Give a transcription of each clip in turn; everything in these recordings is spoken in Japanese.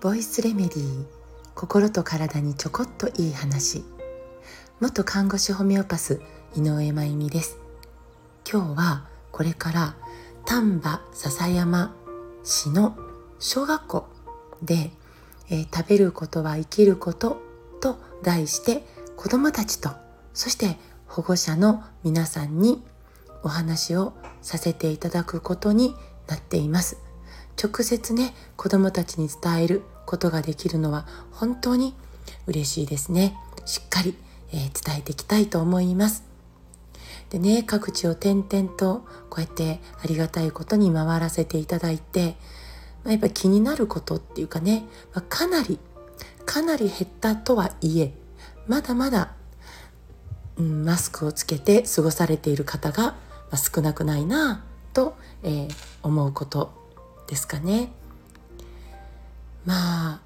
ボイスレメディー心と体にちょこっといい話。元看護師ホメオパス井上真由美です。今日はこれから丹波篠山市の小学校で、えー、食べることは生きることと題して子どもたちとそして保護者の皆さんにお話をさせていただくことになっています。直接ね子どもたちに伝えることができるのは本当に嬉しいですね。しっかり、えー、伝えていきたいと思います。でね各地を転々とこうやってありがたいことに回らせていただいて、まあ、やっぱ気になることっていうかね、まあ、かなりかなり減ったとはいえまだまだ、うん、マスクをつけて過ごされている方が、まあ、少なくないなと、えー、思うことですかね。まあ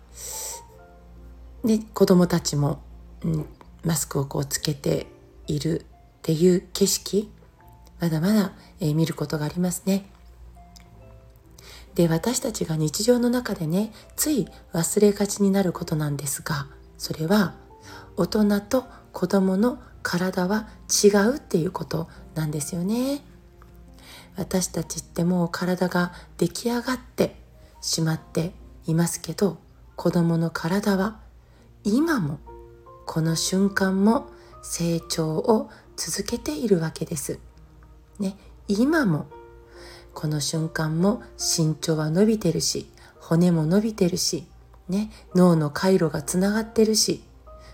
で子供たちも、うん、マスクをこうつけているっていう景色まだまだ、えー、見ることがありますね。で私たちが日常の中でねつい忘れがちになることなんですがそれは大人と子供の体は違うっていうことなんですよね。私たちってもう体が出来上がってしまっていますけど子供の体は今もこの瞬間も成長を続けているわけです。ね、今もこの瞬間も身長は伸びてるし骨も伸びてるし、ね、脳の回路がつながってるし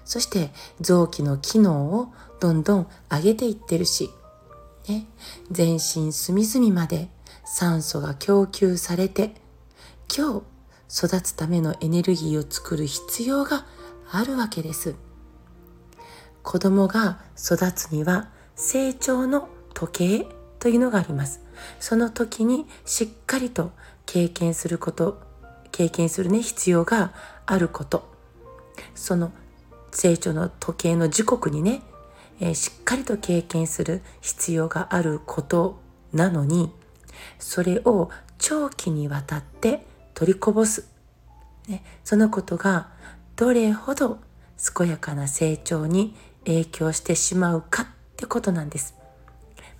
そして臓器の機能をどんどん上げていってるし、ね、全身隅々まで酸素が供給されて今日育つためのエネルギーを作る必要があるわけです。子供が育つには成長の時計というのがあります。その時にしっかりと経験すること経験するね必要があること。その成長の時計の時刻にね、えー、しっかりと経験する必要があることなのにそれを長期にわたって取りこぼす、ね、そのことがどれほど健やかな成長に影響してしまうかってことなんです。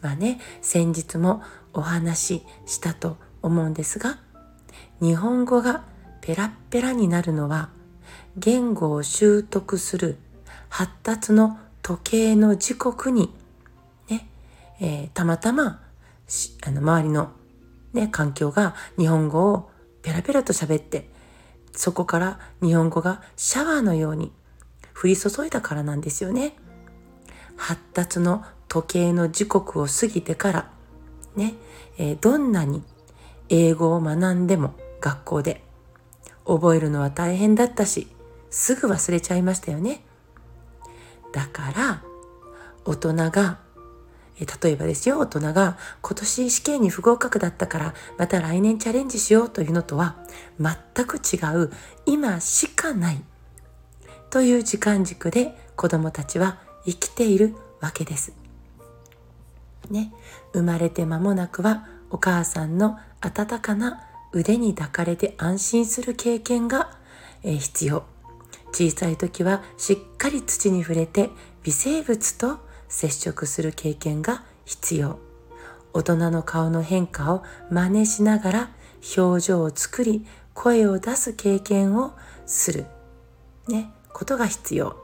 まあね、先日もお話ししたと思うんですが、日本語がペラッペラになるのは、言語を習得する発達の時計の時刻に、ね、えー、たまたまあの周りの、ね、環境が日本語をペラペラと喋って、そこから日本語がシャワーのように降り注いだからなんですよね。発達の時計の時刻を過ぎてから、ね、えー、どんなに英語を学んでも学校で覚えるのは大変だったし、すぐ忘れちゃいましたよね。だから、大人が例えばですよ、大人が今年試験に不合格だったからまた来年チャレンジしようというのとは全く違う今しかないという時間軸で子供たちは生きているわけです。ね、生まれて間もなくはお母さんの温かな腕に抱かれて安心する経験が、え、必要。小さい時はしっかり土に触れて微生物と接触する経験が必要。大人の顔の変化を真似しながら表情を作り声を出す経験をする。ね、ことが必要。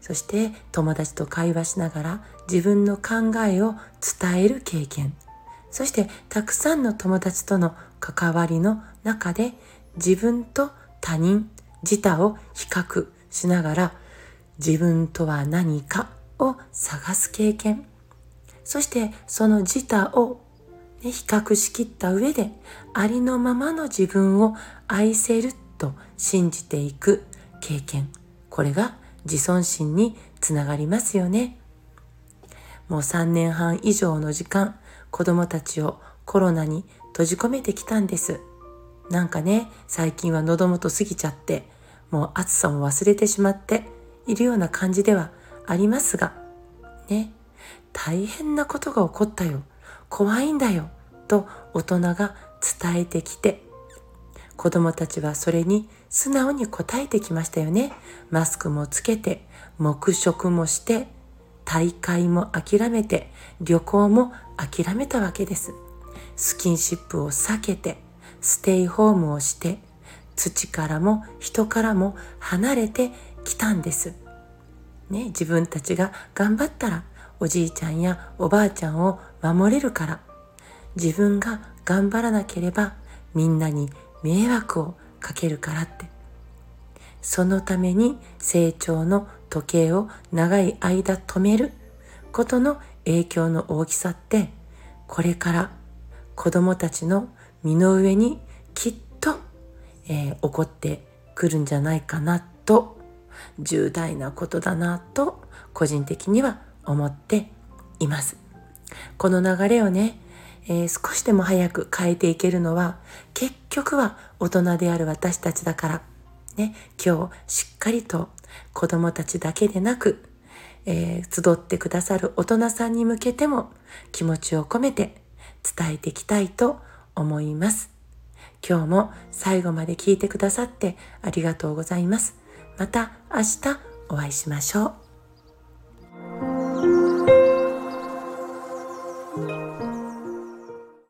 そして友達と会話しながら自分の考えを伝える経験。そしてたくさんの友達との関わりの中で自分と他人、自他を比較しながら自分とは何かを探す経験。そしてその自他を、ね、比較しきった上でありのままの自分を愛せると信じていく経験。これが自尊心につながりますよね。もう3年半以上の時間子供たちをコロナに閉じ込めてきたんですなんかね最近は喉元過ぎちゃってもう暑さも忘れてしまっているような感じではありますが、ね、大変なことが起こったよ。怖いんだよ。と大人が伝えてきて子供たちはそれに素直に応えてきましたよね。マスクもつけて、黙食もして、大会も諦めて、旅行も諦めたわけです。スキンシップを避けて、ステイホームをして、土からも人からも離れてきたんです。ね、自分たちが頑張ったらおじいちゃんやおばあちゃんを守れるから自分が頑張らなければみんなに迷惑をかけるからってそのために成長の時計を長い間止めることの影響の大きさってこれから子供たちの身の上にきっと、えー、起こってくるんじゃないかなと重大なことだなと個人的には思っています。この流れをね、えー、少しでも早く変えていけるのは結局は大人である私たちだから、ね、今日しっかりと子供たちだけでなく、えー、集ってくださる大人さんに向けても気持ちを込めて伝えていきたいと思います。今日も最後まで聞いてくださってありがとうございます。また明日お会いしましょう。